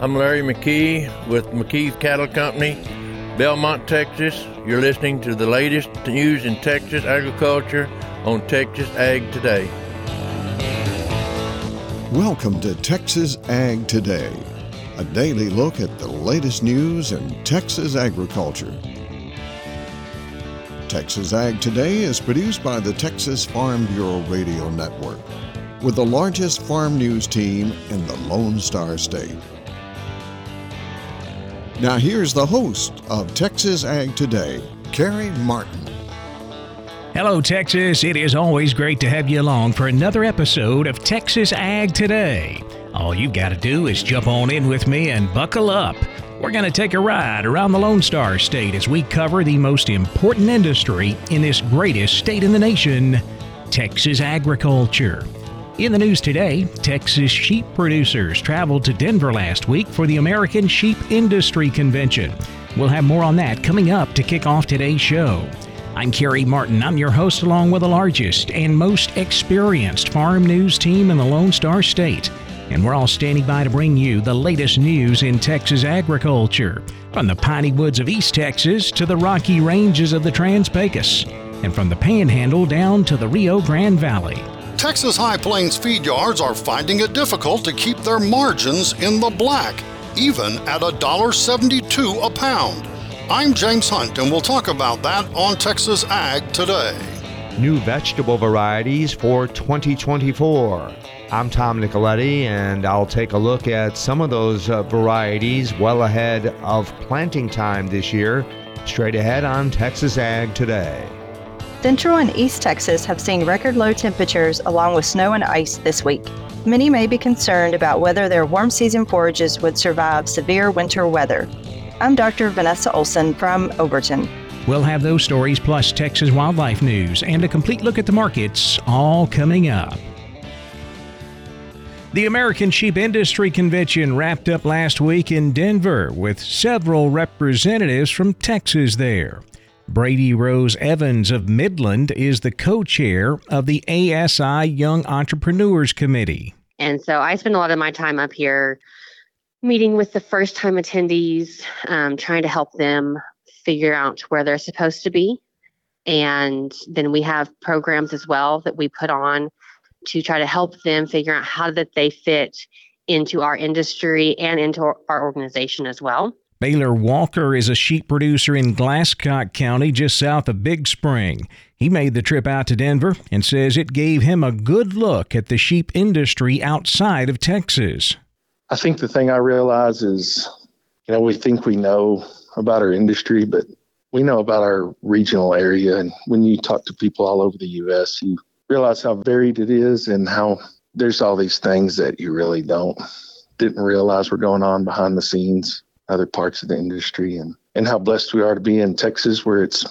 I'm Larry McKee with McKee's Cattle Company, Belmont, Texas. You're listening to the latest news in Texas agriculture on Texas Ag Today. Welcome to Texas Ag Today, a daily look at the latest news in Texas agriculture. Texas Ag Today is produced by the Texas Farm Bureau Radio Network, with the largest farm news team in the Lone Star State. Now, here's the host of Texas Ag Today, Carrie Martin. Hello, Texas. It is always great to have you along for another episode of Texas Ag Today. All you've got to do is jump on in with me and buckle up. We're going to take a ride around the Lone Star State as we cover the most important industry in this greatest state in the nation Texas agriculture. In the news today, Texas sheep producers traveled to Denver last week for the American Sheep Industry Convention. We'll have more on that coming up to kick off today's show. I'm Kerry Martin. I'm your host, along with the largest and most experienced farm news team in the Lone Star State. And we're all standing by to bring you the latest news in Texas agriculture, from the piney woods of East Texas to the rocky ranges of the Trans Pecos, and from the Panhandle down to the Rio Grande Valley. Texas High Plains feed yards are finding it difficult to keep their margins in the black, even at $1.72 a pound. I'm James Hunt, and we'll talk about that on Texas Ag today. New vegetable varieties for 2024. I'm Tom Nicoletti, and I'll take a look at some of those uh, varieties well ahead of planting time this year, straight ahead on Texas Ag today. Central and East Texas have seen record low temperatures along with snow and ice this week. Many may be concerned about whether their warm season forages would survive severe winter weather. I'm Dr. Vanessa Olson from Overton. We'll have those stories plus Texas wildlife news and a complete look at the markets all coming up. The American Sheep Industry Convention wrapped up last week in Denver with several representatives from Texas there. Brady Rose Evans of Midland is the co chair of the ASI Young Entrepreneurs Committee. And so I spend a lot of my time up here meeting with the first time attendees, um, trying to help them figure out where they're supposed to be. And then we have programs as well that we put on to try to help them figure out how that they fit into our industry and into our organization as well. Baylor Walker is a sheep producer in Glasscock County, just south of Big Spring. He made the trip out to Denver and says it gave him a good look at the sheep industry outside of Texas. I think the thing I realize is, you know, we think we know about our industry, but we know about our regional area. And when you talk to people all over the U.S., you realize how varied it is and how there's all these things that you really don't didn't realize were going on behind the scenes other parts of the industry and, and how blessed we are to be in Texas where it's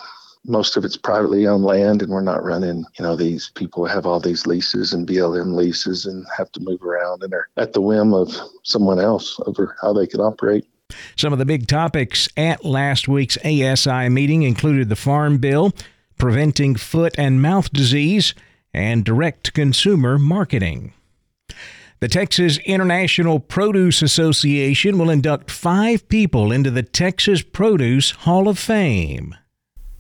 most of it's privately owned land and we're not running, you know, these people have all these leases and BLM leases and have to move around and are at the whim of someone else over how they could operate. Some of the big topics at last week's ASI meeting included the Farm Bill, preventing foot and mouth disease, and direct consumer marketing. The Texas International Produce Association will induct five people into the Texas Produce Hall of Fame.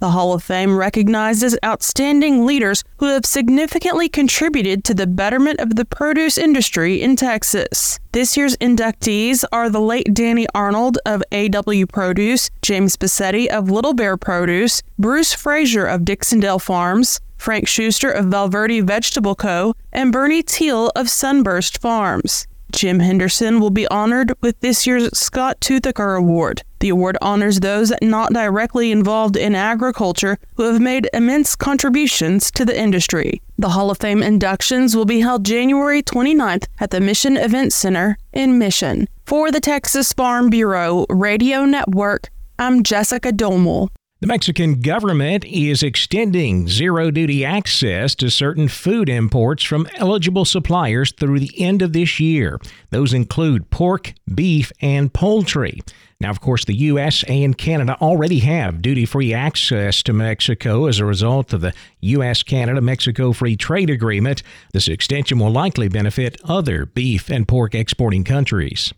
The Hall of Fame recognizes outstanding leaders who have significantly contributed to the betterment of the produce industry in Texas. This year's inductees are the late Danny Arnold of AW Produce, James Bassetti of Little Bear Produce, Bruce Frasier of Dixondale Farms, Frank Schuster of Valverde Vegetable Co., and Bernie Teal of Sunburst Farms. Jim Henderson will be honored with this year's Scott Toothaker Award. The award honors those not directly involved in agriculture who have made immense contributions to the industry. The Hall of Fame inductions will be held January 29th at the Mission Event Center in Mission. For the Texas Farm Bureau Radio Network, I'm Jessica Domel. The Mexican government is extending zero duty access to certain food imports from eligible suppliers through the end of this year. Those include pork, beef, and poultry. Now, of course, the U.S. and Canada already have duty free access to Mexico as a result of the U.S. Canada Mexico Free Trade Agreement. This extension will likely benefit other beef and pork exporting countries.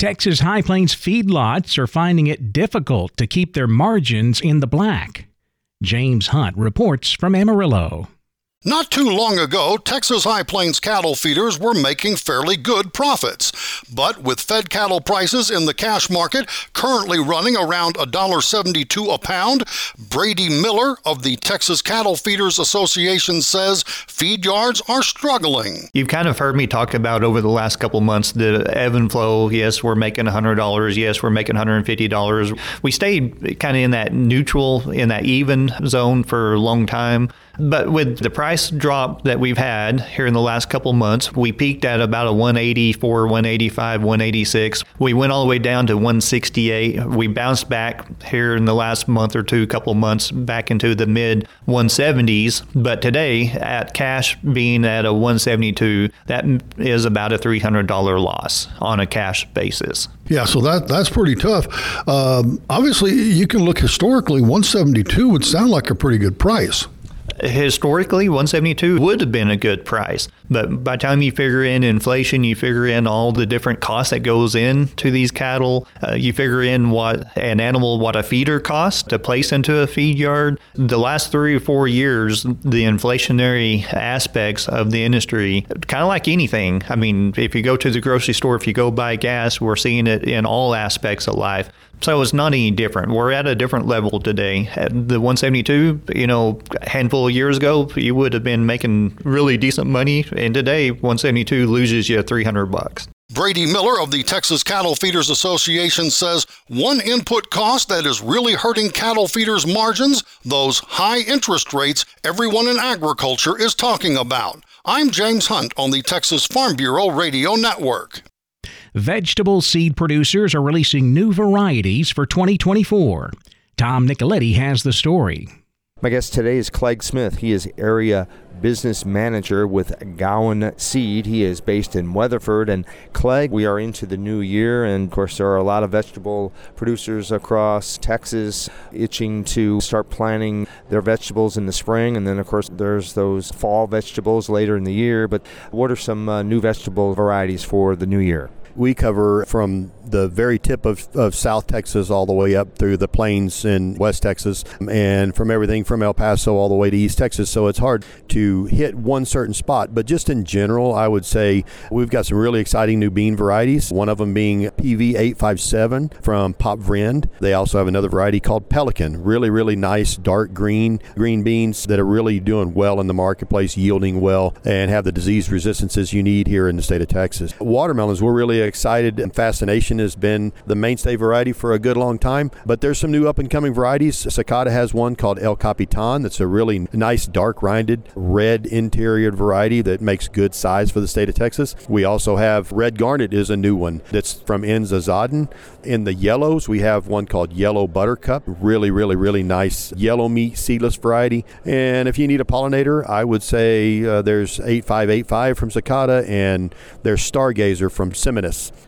Texas High Plains feedlots are finding it difficult to keep their margins in the black. James Hunt reports from Amarillo. Not too long ago, Texas High Plains cattle feeders were making fairly good profits. But with fed cattle prices in the cash market currently running around $1.72 a pound, Brady Miller of the Texas Cattle Feeders Association says feed yards are struggling. You've kind of heard me talk about over the last couple months the ebb and flow. Yes, we're making $100. Yes, we're making $150. We stayed kind of in that neutral, in that even zone for a long time. But with the price drop that we've had here in the last couple months, we peaked at about a 184, 185, 186. We went all the way down to 168. We bounced back here in the last month or two, couple months, back into the mid 170s. But today, at cash being at a 172, that is about a $300 loss on a cash basis. Yeah, so that that's pretty tough. Um, obviously, you can look historically. 172 would sound like a pretty good price historically 172 would have been a good price but by the time you figure in inflation you figure in all the different costs that goes into these cattle uh, you figure in what an animal what a feeder costs to place into a feed yard the last three or four years the inflationary aspects of the industry kind of like anything i mean if you go to the grocery store if you go buy gas we're seeing it in all aspects of life so it's not any different. We're at a different level today. At the 172, you know, handful of years ago, you would have been making really decent money, and today 172 loses you 300 bucks. Brady Miller of the Texas Cattle Feeders Association says one input cost that is really hurting cattle feeders' margins, those high interest rates everyone in agriculture is talking about. I'm James Hunt on the Texas Farm Bureau Radio Network. Vegetable seed producers are releasing new varieties for 2024. Tom Nicoletti has the story. My guest today is Clegg Smith. He is area business manager with Gowan Seed. He is based in Weatherford. And Clegg, we are into the new year, and of course, there are a lot of vegetable producers across Texas itching to start planting their vegetables in the spring. And then, of course, there's those fall vegetables later in the year. But what are some uh, new vegetable varieties for the new year? We cover from the very tip of, of South Texas all the way up through the plains in West Texas and from everything from El Paso all the way to East Texas. So it's hard to hit one certain spot. But just in general, I would say we've got some really exciting new bean varieties. One of them being PV857 from Pop Vriend. They also have another variety called Pelican. Really, really nice dark green green beans that are really doing well in the marketplace, yielding well, and have the disease resistances you need here in the state of Texas. Watermelons, we're really excited and fascination has been the mainstay variety for a good long time, but there's some new up and coming varieties. Sakata has one called El Capitan that's a really nice dark rinded red interior variety that makes good size for the state of Texas. We also have Red Garnet is a new one that's from Enza Zaden. In the yellows, we have one called Yellow Buttercup, really, really, really nice yellow meat seedless variety. And if you need a pollinator, I would say uh, there's 8585 from Sakata and there's Stargazer from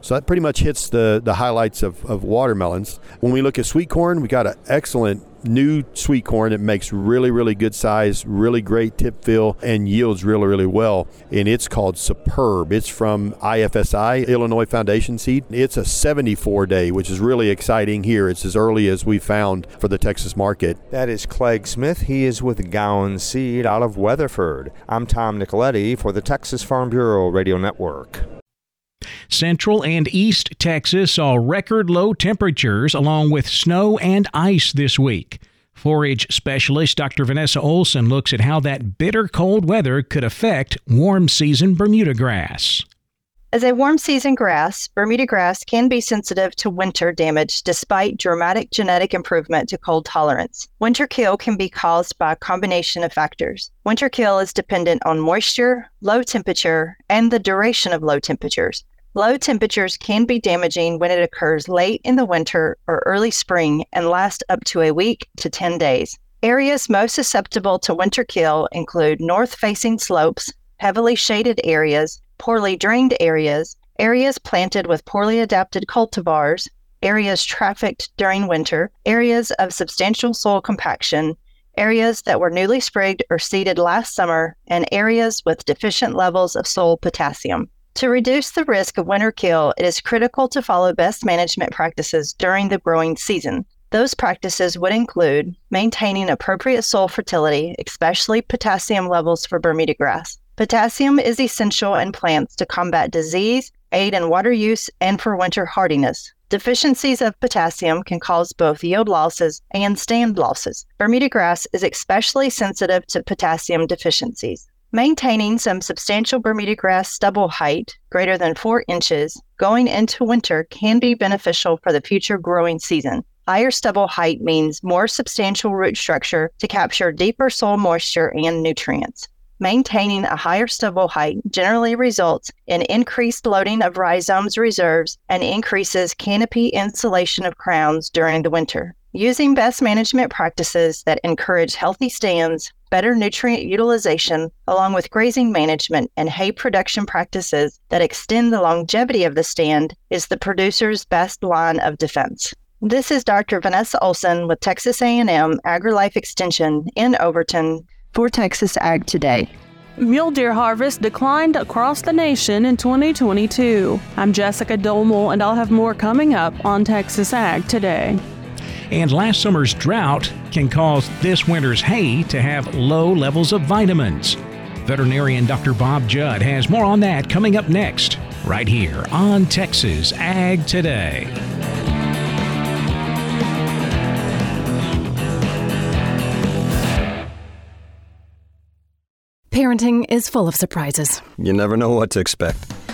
So that pretty much hits the the, highlights of, of watermelons. When we look at sweet corn, we got an excellent new sweet corn that makes really, really good size, really great tip fill, and yields really, really well. And it's called Superb. It's from IFSI, Illinois Foundation Seed. It's a 74 day, which is really exciting here. It's as early as we found for the Texas market. That is Clegg Smith. He is with Gowan Seed out of Weatherford. I'm Tom Nicoletti for the Texas Farm Bureau Radio Network. Central and East Texas saw record low temperatures along with snow and ice this week. Forage specialist Dr. Vanessa Olson looks at how that bitter cold weather could affect warm season Bermuda grass. As a warm season grass, Bermuda grass can be sensitive to winter damage despite dramatic genetic improvement to cold tolerance. Winter kill can be caused by a combination of factors. Winter kill is dependent on moisture, low temperature, and the duration of low temperatures. Low temperatures can be damaging when it occurs late in the winter or early spring and last up to a week to 10 days. Areas most susceptible to winter kill include north facing slopes, heavily shaded areas, poorly drained areas, areas planted with poorly adapted cultivars, areas trafficked during winter, areas of substantial soil compaction, areas that were newly sprigged or seeded last summer, and areas with deficient levels of soil potassium. To reduce the risk of winter kill, it is critical to follow best management practices during the growing season. Those practices would include maintaining appropriate soil fertility, especially potassium levels for Bermuda grass. Potassium is essential in plants to combat disease, aid in water use, and for winter hardiness. Deficiencies of potassium can cause both yield losses and stand losses. Bermuda grass is especially sensitive to potassium deficiencies. Maintaining some substantial Bermuda grass stubble height, greater than 4 inches, going into winter can be beneficial for the future growing season. Higher stubble height means more substantial root structure to capture deeper soil moisture and nutrients. Maintaining a higher stubble height generally results in increased loading of rhizomes reserves and increases canopy insulation of crowns during the winter. Using best management practices that encourage healthy stands, better nutrient utilization, along with grazing management and hay production practices that extend the longevity of the stand is the producer's best line of defense. This is Dr. Vanessa Olson with Texas A&M AgriLife Extension in Overton for Texas Ag Today. Mule deer harvest declined across the nation in 2022. I'm Jessica Domel, and I'll have more coming up on Texas Ag Today. And last summer's drought can cause this winter's hay to have low levels of vitamins. Veterinarian Dr. Bob Judd has more on that coming up next, right here on Texas Ag Today. Parenting is full of surprises. You never know what to expect.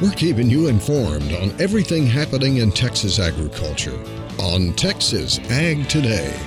We're keeping you informed on everything happening in Texas agriculture on Texas Ag Today.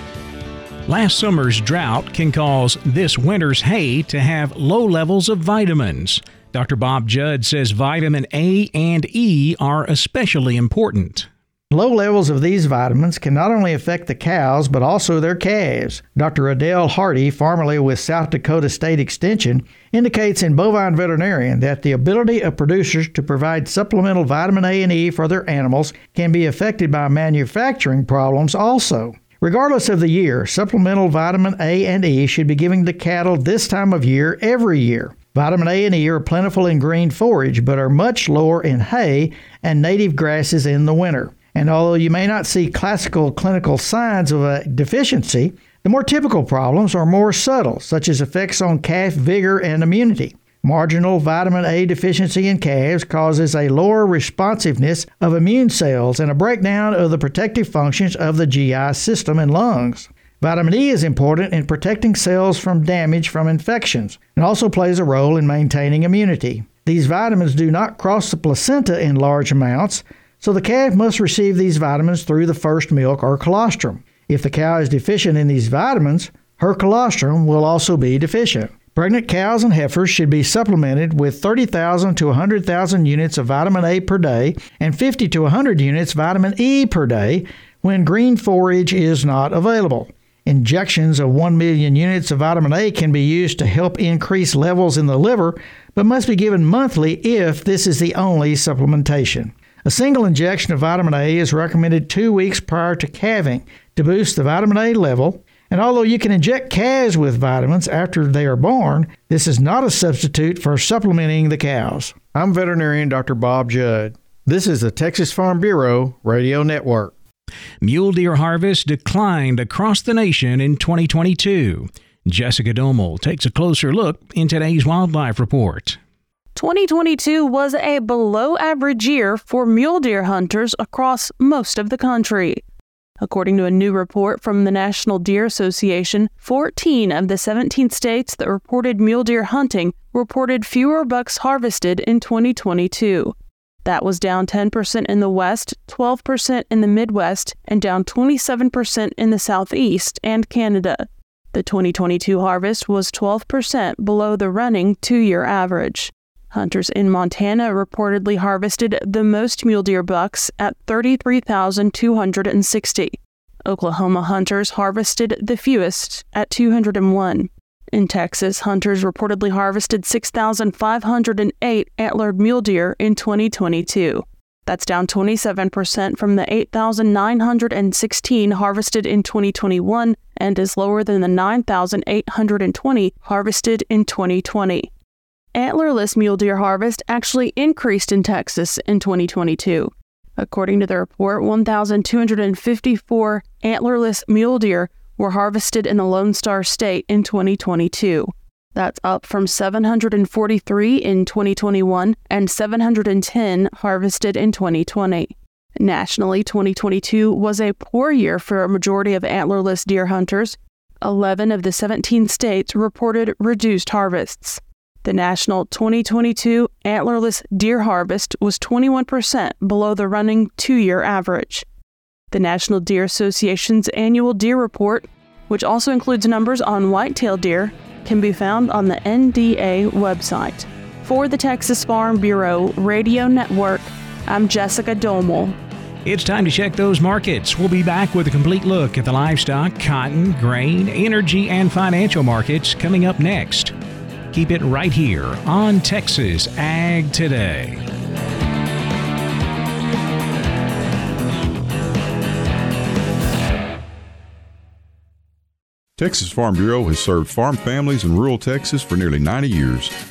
Last summer's drought can cause this winter's hay to have low levels of vitamins. Dr. Bob Judd says vitamin A and E are especially important. Low levels of these vitamins can not only affect the cows, but also their calves. Dr. Adele Harty, formerly with South Dakota State Extension, indicates in Bovine Veterinarian that the ability of producers to provide supplemental vitamin A and E for their animals can be affected by manufacturing problems also. Regardless of the year, supplemental vitamin A and E should be given to cattle this time of year every year. Vitamin A and E are plentiful in green forage, but are much lower in hay and native grasses in the winter. And although you may not see classical clinical signs of a deficiency, the more typical problems are more subtle, such as effects on calf vigor and immunity. Marginal vitamin A deficiency in calves causes a lower responsiveness of immune cells and a breakdown of the protective functions of the GI system and lungs. Vitamin E is important in protecting cells from damage from infections and also plays a role in maintaining immunity. These vitamins do not cross the placenta in large amounts, so the calf must receive these vitamins through the first milk or colostrum. If the cow is deficient in these vitamins, her colostrum will also be deficient. Pregnant cows and heifers should be supplemented with 30,000 to 100,000 units of vitamin A per day and 50 to 100 units vitamin E per day when green forage is not available. Injections of 1 million units of vitamin A can be used to help increase levels in the liver, but must be given monthly if this is the only supplementation. A single injection of vitamin A is recommended two weeks prior to calving to boost the vitamin A level. And although you can inject calves with vitamins after they are born, this is not a substitute for supplementing the cows. I'm veterinarian Dr. Bob Judd. This is the Texas Farm Bureau Radio Network. Mule deer harvest declined across the nation in 2022. Jessica Domel takes a closer look in today's Wildlife Report. 2022 was a below average year for mule deer hunters across most of the country. According to a new report from the National Deer Association, 14 of the 17 states that reported mule deer hunting reported fewer bucks harvested in 2022. That was down 10% in the West, 12% in the Midwest, and down 27% in the Southeast and Canada. The 2022 harvest was 12% below the running two year average. Hunters in Montana reportedly harvested the most mule deer bucks at 33,260. Oklahoma hunters harvested the fewest at 201. In Texas, hunters reportedly harvested 6,508 antlered mule deer in 2022. That's down 27% from the 8,916 harvested in 2021 and is lower than the 9,820 harvested in 2020. Antlerless mule deer harvest actually increased in Texas in 2022. According to the report, 1,254 antlerless mule deer were harvested in the Lone Star State in 2022. That's up from 743 in 2021 and 710 harvested in 2020. Nationally, 2022 was a poor year for a majority of antlerless deer hunters. 11 of the 17 states reported reduced harvests. The national 2022 antlerless deer harvest was 21% below the running two year average. The National Deer Association's annual deer report, which also includes numbers on whitetail deer, can be found on the NDA website. For the Texas Farm Bureau Radio Network, I'm Jessica Domel. It's time to check those markets. We'll be back with a complete look at the livestock, cotton, grain, energy, and financial markets coming up next. Keep it right here on Texas Ag Today. Texas Farm Bureau has served farm families in rural Texas for nearly 90 years.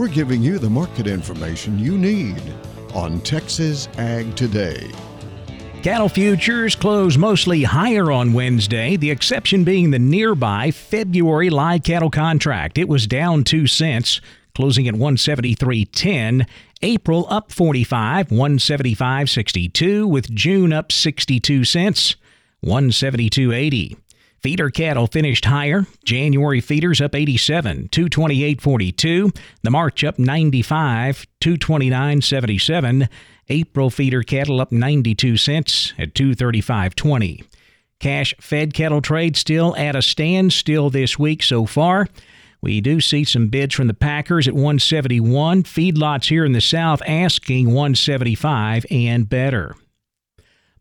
We're giving you the market information you need on Texas Ag Today. Cattle futures close mostly higher on Wednesday, the exception being the nearby February live cattle contract. It was down 2 cents, closing at 173.10. April up 45, 175.62 with June up 62 cents, 172.80. Feeder cattle finished higher. January feeders up 87, 228.42. The March up 95, 229.77. April feeder cattle up 92 cents at 235.20. Cash fed cattle trade still at a standstill this week so far. We do see some bids from the Packers at 171. Feedlots here in the South asking 175 and better.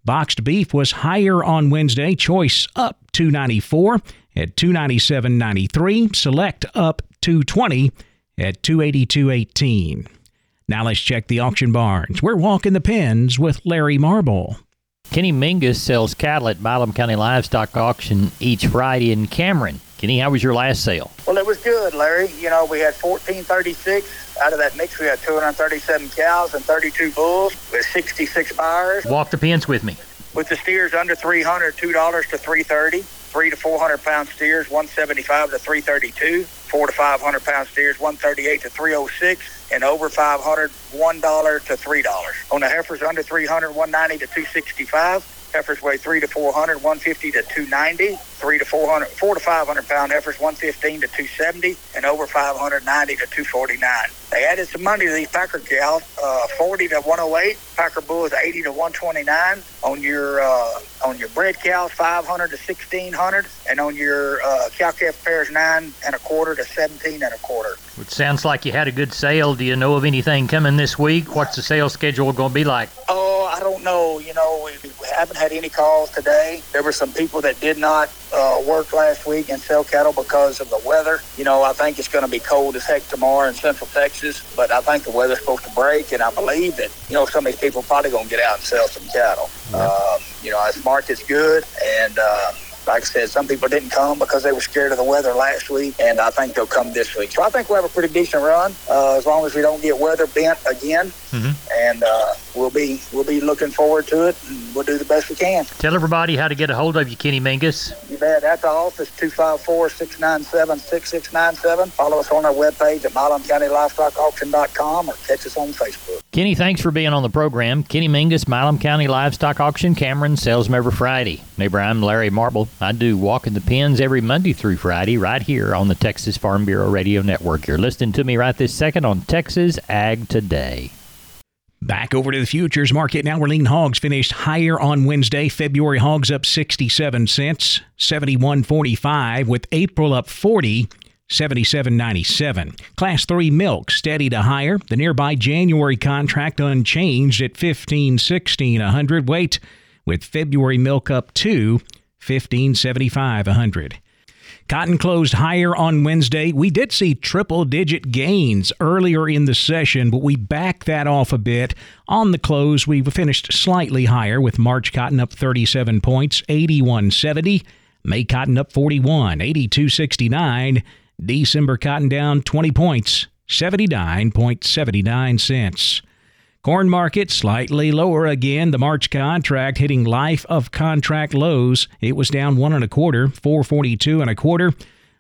Boxed beef was higher on Wednesday. Choice up 294 at 297.93. Select up 220 at 282.18. Now let's check the auction barns. We're walking the pens with Larry Marble. Kenny Mingus sells cattle at Milam County Livestock Auction each Friday in Cameron. Kenny, how was your last sale? Well, it was good, Larry. You know, we had 1436 out of that mix, we had 237 cows and 32 bulls with 66 buyers. Walk the pens with me. With the steers under 300, two dollars to 330. Three to 400 pound steers, 175 to 332. Four to 500 pound steers, 138 to 306, and over 500, one dollar to three dollars. On the heifers under 300, 190 to 265. Heifers weigh three to 400, 150 to 290. Three to 400, four to 500 pound heifers, 115 to 270, and over 590 to 249. They added some money to these Packer cows, uh, 40 to 108. Packer bulls 80 to 129. On your uh, on your bred cows, 500 to 1600, and on your uh, cow calf pairs, nine and a quarter to 17 and a quarter. It sounds like you had a good sale. Do you know of anything coming this week? What's the sale schedule going to be like? Oh, I don't know. You know, we haven't had any calls today. There were some people that did not uh, work last week and sell cattle because of the weather. You know, I think it's going to be cold as heck tomorrow in Central Texas, but I think the weather's supposed to break, and I believe that you know some of these people are probably going to get out and sell some cattle. Yeah. Um, you know, this market's good, and. Uh, like I said, some people didn't come because they were scared of the weather last week, and I think they'll come this week. So I think we'll have a pretty decent run uh, as long as we don't get weather bent again. Mm-hmm. And uh, we'll be we'll be looking forward to it, and we'll do the best we can. Tell everybody how to get a hold of you, Kenny Mingus. You bet. At the office, 254-697-6697. Follow us on our webpage at milamcountylivestockauction.com or catch us on Facebook. Kenny, thanks for being on the program. Kenny Mingus, Milam County Livestock Auction, Cameron, sells them every Friday. Neighbor, I'm Larry Marble. I do Walking the Pens every Monday through Friday right here on the Texas Farm Bureau Radio Network. You're listening to me right this second on Texas Ag Today. Back over to the futures market now. We're lean hogs finished higher on Wednesday. February hogs up 67 cents, 71.45, with April up 40. 77.97. Class 3 milk steady to higher. The nearby January contract unchanged at 15.16 a hundred weight, with February milk up to 15.75 a hundred. Cotton closed higher on Wednesday. We did see triple digit gains earlier in the session, but we backed that off a bit. On the close, we finished slightly higher with March cotton up 37 points, 81.70. May cotton up 41, 82.69. December cotton down 20 points, 79.79 cents. Corn market slightly lower again. The March contract hitting life of contract lows. It was down one and a quarter, 442 and a quarter,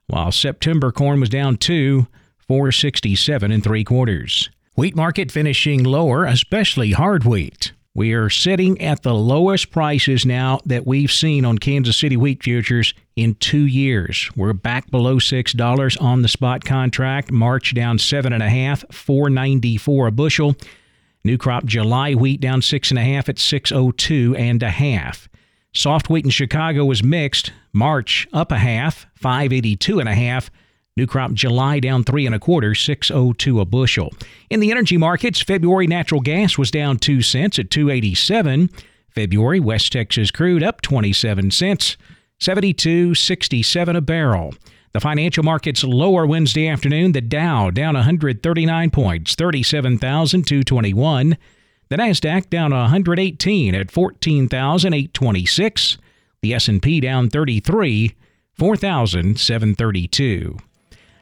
while September corn was down two, 467 and three quarters. Wheat market finishing lower, especially hard wheat. We are sitting at the lowest prices now that we've seen on Kansas City wheat futures in two years. We're back below six dollars on the spot contract. March down seven and a half, four ninety four a bushel. New crop July wheat down six and a half at 602 and a half. Soft wheat in Chicago was mixed. March up a half, 582 and a half. New crop July down three and a quarter, 602 a bushel. In the energy markets, February natural gas was down two cents at 287. February West Texas crude up 27 cents, 72.67 a barrel. The financial markets lower Wednesday afternoon. The Dow down 139 points, 37,221. The Nasdaq down 118 at 14,826. The S&P down 33, 4,732.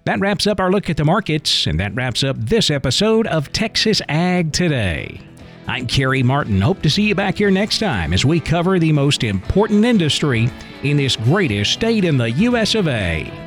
That wraps up our look at the markets, and that wraps up this episode of Texas Ag Today. I'm Kerry Martin. Hope to see you back here next time as we cover the most important industry in this greatest state in the U.S. of A.